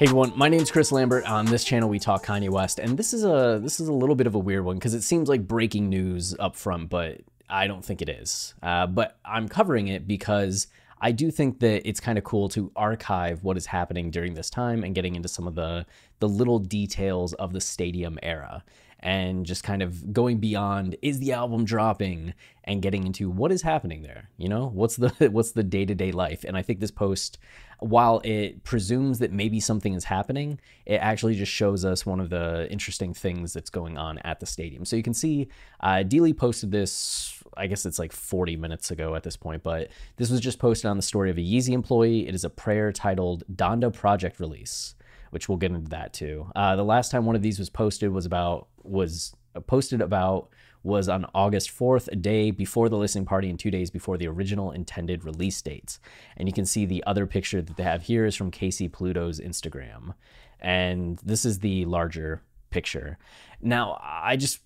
Hey everyone, my name is Chris Lambert. On this channel, we talk Kanye West, and this is a this is a little bit of a weird one because it seems like breaking news up front, but I don't think it is. Uh, but I'm covering it because I do think that it's kind of cool to archive what is happening during this time and getting into some of the the little details of the stadium era and just kind of going beyond is the album dropping? And getting into what is happening there you know? What's the what's the day-to-day life? And i think this post while it presumes that maybe something is happening it actually just shows us one of the interesting things that's going on at the stadium. So you can see uh, Dealey posted this I guess it's like 40 minutes ago at this point, but this was just posted on the story of a Yeezy employee. It is a prayer titled Donda Project Release which we'll get into that too. Uh, the last time one of these was posted was about was posted about was on August 4th, a day before the listening party and two days before the original intended release dates. And you can see the other picture that they have here is from Casey Pluto's Instagram. And this is the larger picture. Now, I just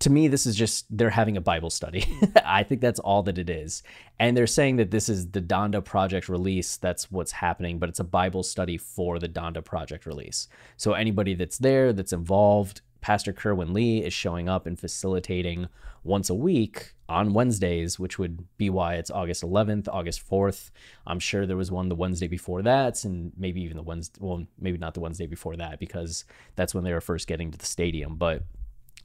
to me, this is just they're having a Bible study. I think that's all that it is. And they're saying that this is the Donda Project release. That's what's happening, but it's a Bible study for the Donda Project release. So anybody that's there, that's involved, Pastor Kerwin Lee is showing up and facilitating once a week on Wednesdays, which would be why it's August 11th, August 4th. I'm sure there was one the Wednesday before that, and maybe even the Wednesday, well, maybe not the Wednesday before that, because that's when they were first getting to the stadium. But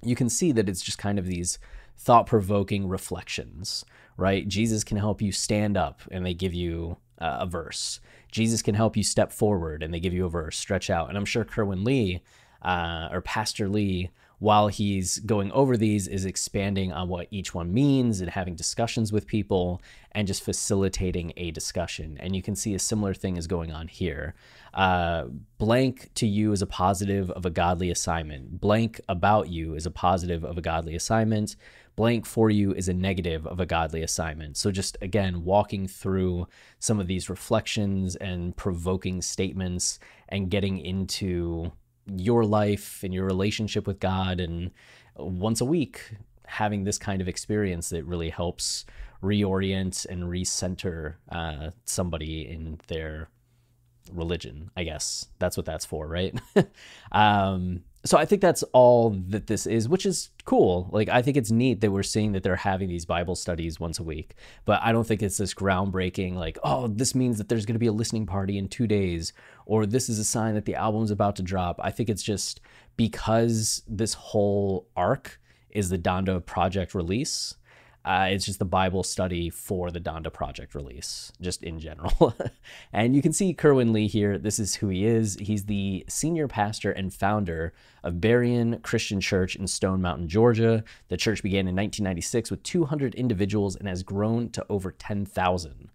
you can see that it's just kind of these thought provoking reflections, right? Jesus can help you stand up and they give you uh, a verse. Jesus can help you step forward and they give you a verse, stretch out. And I'm sure Kerwin Lee uh, or Pastor Lee while he's going over these is expanding on what each one means and having discussions with people and just facilitating a discussion. And you can see a similar thing is going on here. Uh, blank to you is a positive of a godly assignment. Blank about you is a positive of a godly assignment. Blank for you is a negative of a godly assignment. So just again walking through some of these reflections and provoking statements and getting into your life and your relationship with God and once a week having this kind of experience that really helps reorient and recenter uh, somebody in their religion i guess. That's what that's for right? Um, so I think that's all that this is, which is cool. Like I think it's neat that we're seeing that they're having these Bible studies once a week. But I don't think it's this groundbreaking like, oh, this means that there's going to be a listening party in 2 days or this is a sign that the album's about to drop. I think it's just because this whole arc is the Donda project release uh, it's just the Bible study for the Donda Project release, just in general. and you can see Kerwin Lee here. This is who he is. He's the senior pastor and founder of Berean Christian Church in Stone Mountain, Georgia. The church began in 1996 with 200 individuals and has grown to over 10,000.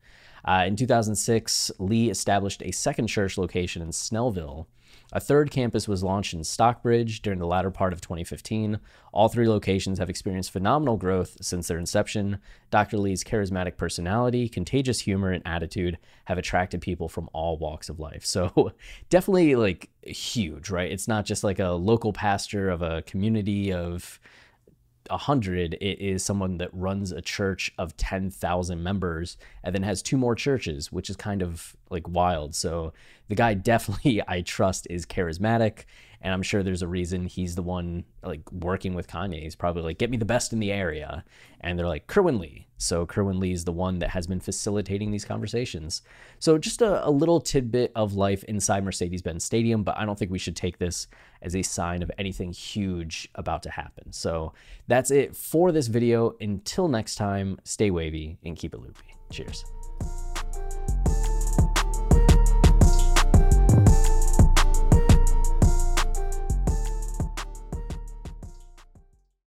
Uh, in 2006, Lee established a second church location in Snellville a third campus was launched in Stockbridge during the latter part of 2015. All three locations have experienced phenomenal growth since their inception. Dr. Lee's charismatic personality, contagious humor, and attitude have attracted people from all walks of life. So, definitely like huge, right? It's not just like a local pastor of a community of 100 it is someone that runs a church of 10,000 members and then has two more churches which is kind of like wild. So the guy definitely I trust is charismatic and I'm sure there's a reason he's the one like working with Kanye. He's probably like, get me the best in the area. And they're like, Kerwin Lee. So Kerwin Lee is the one that has been facilitating these conversations. So just a, a little tidbit of life inside Mercedes-Benz Stadium, but I don't think we should take this as a sign of anything huge about to happen. So that's it for this video. Until next time, stay wavy and keep it loopy. Cheers.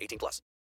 18 plus.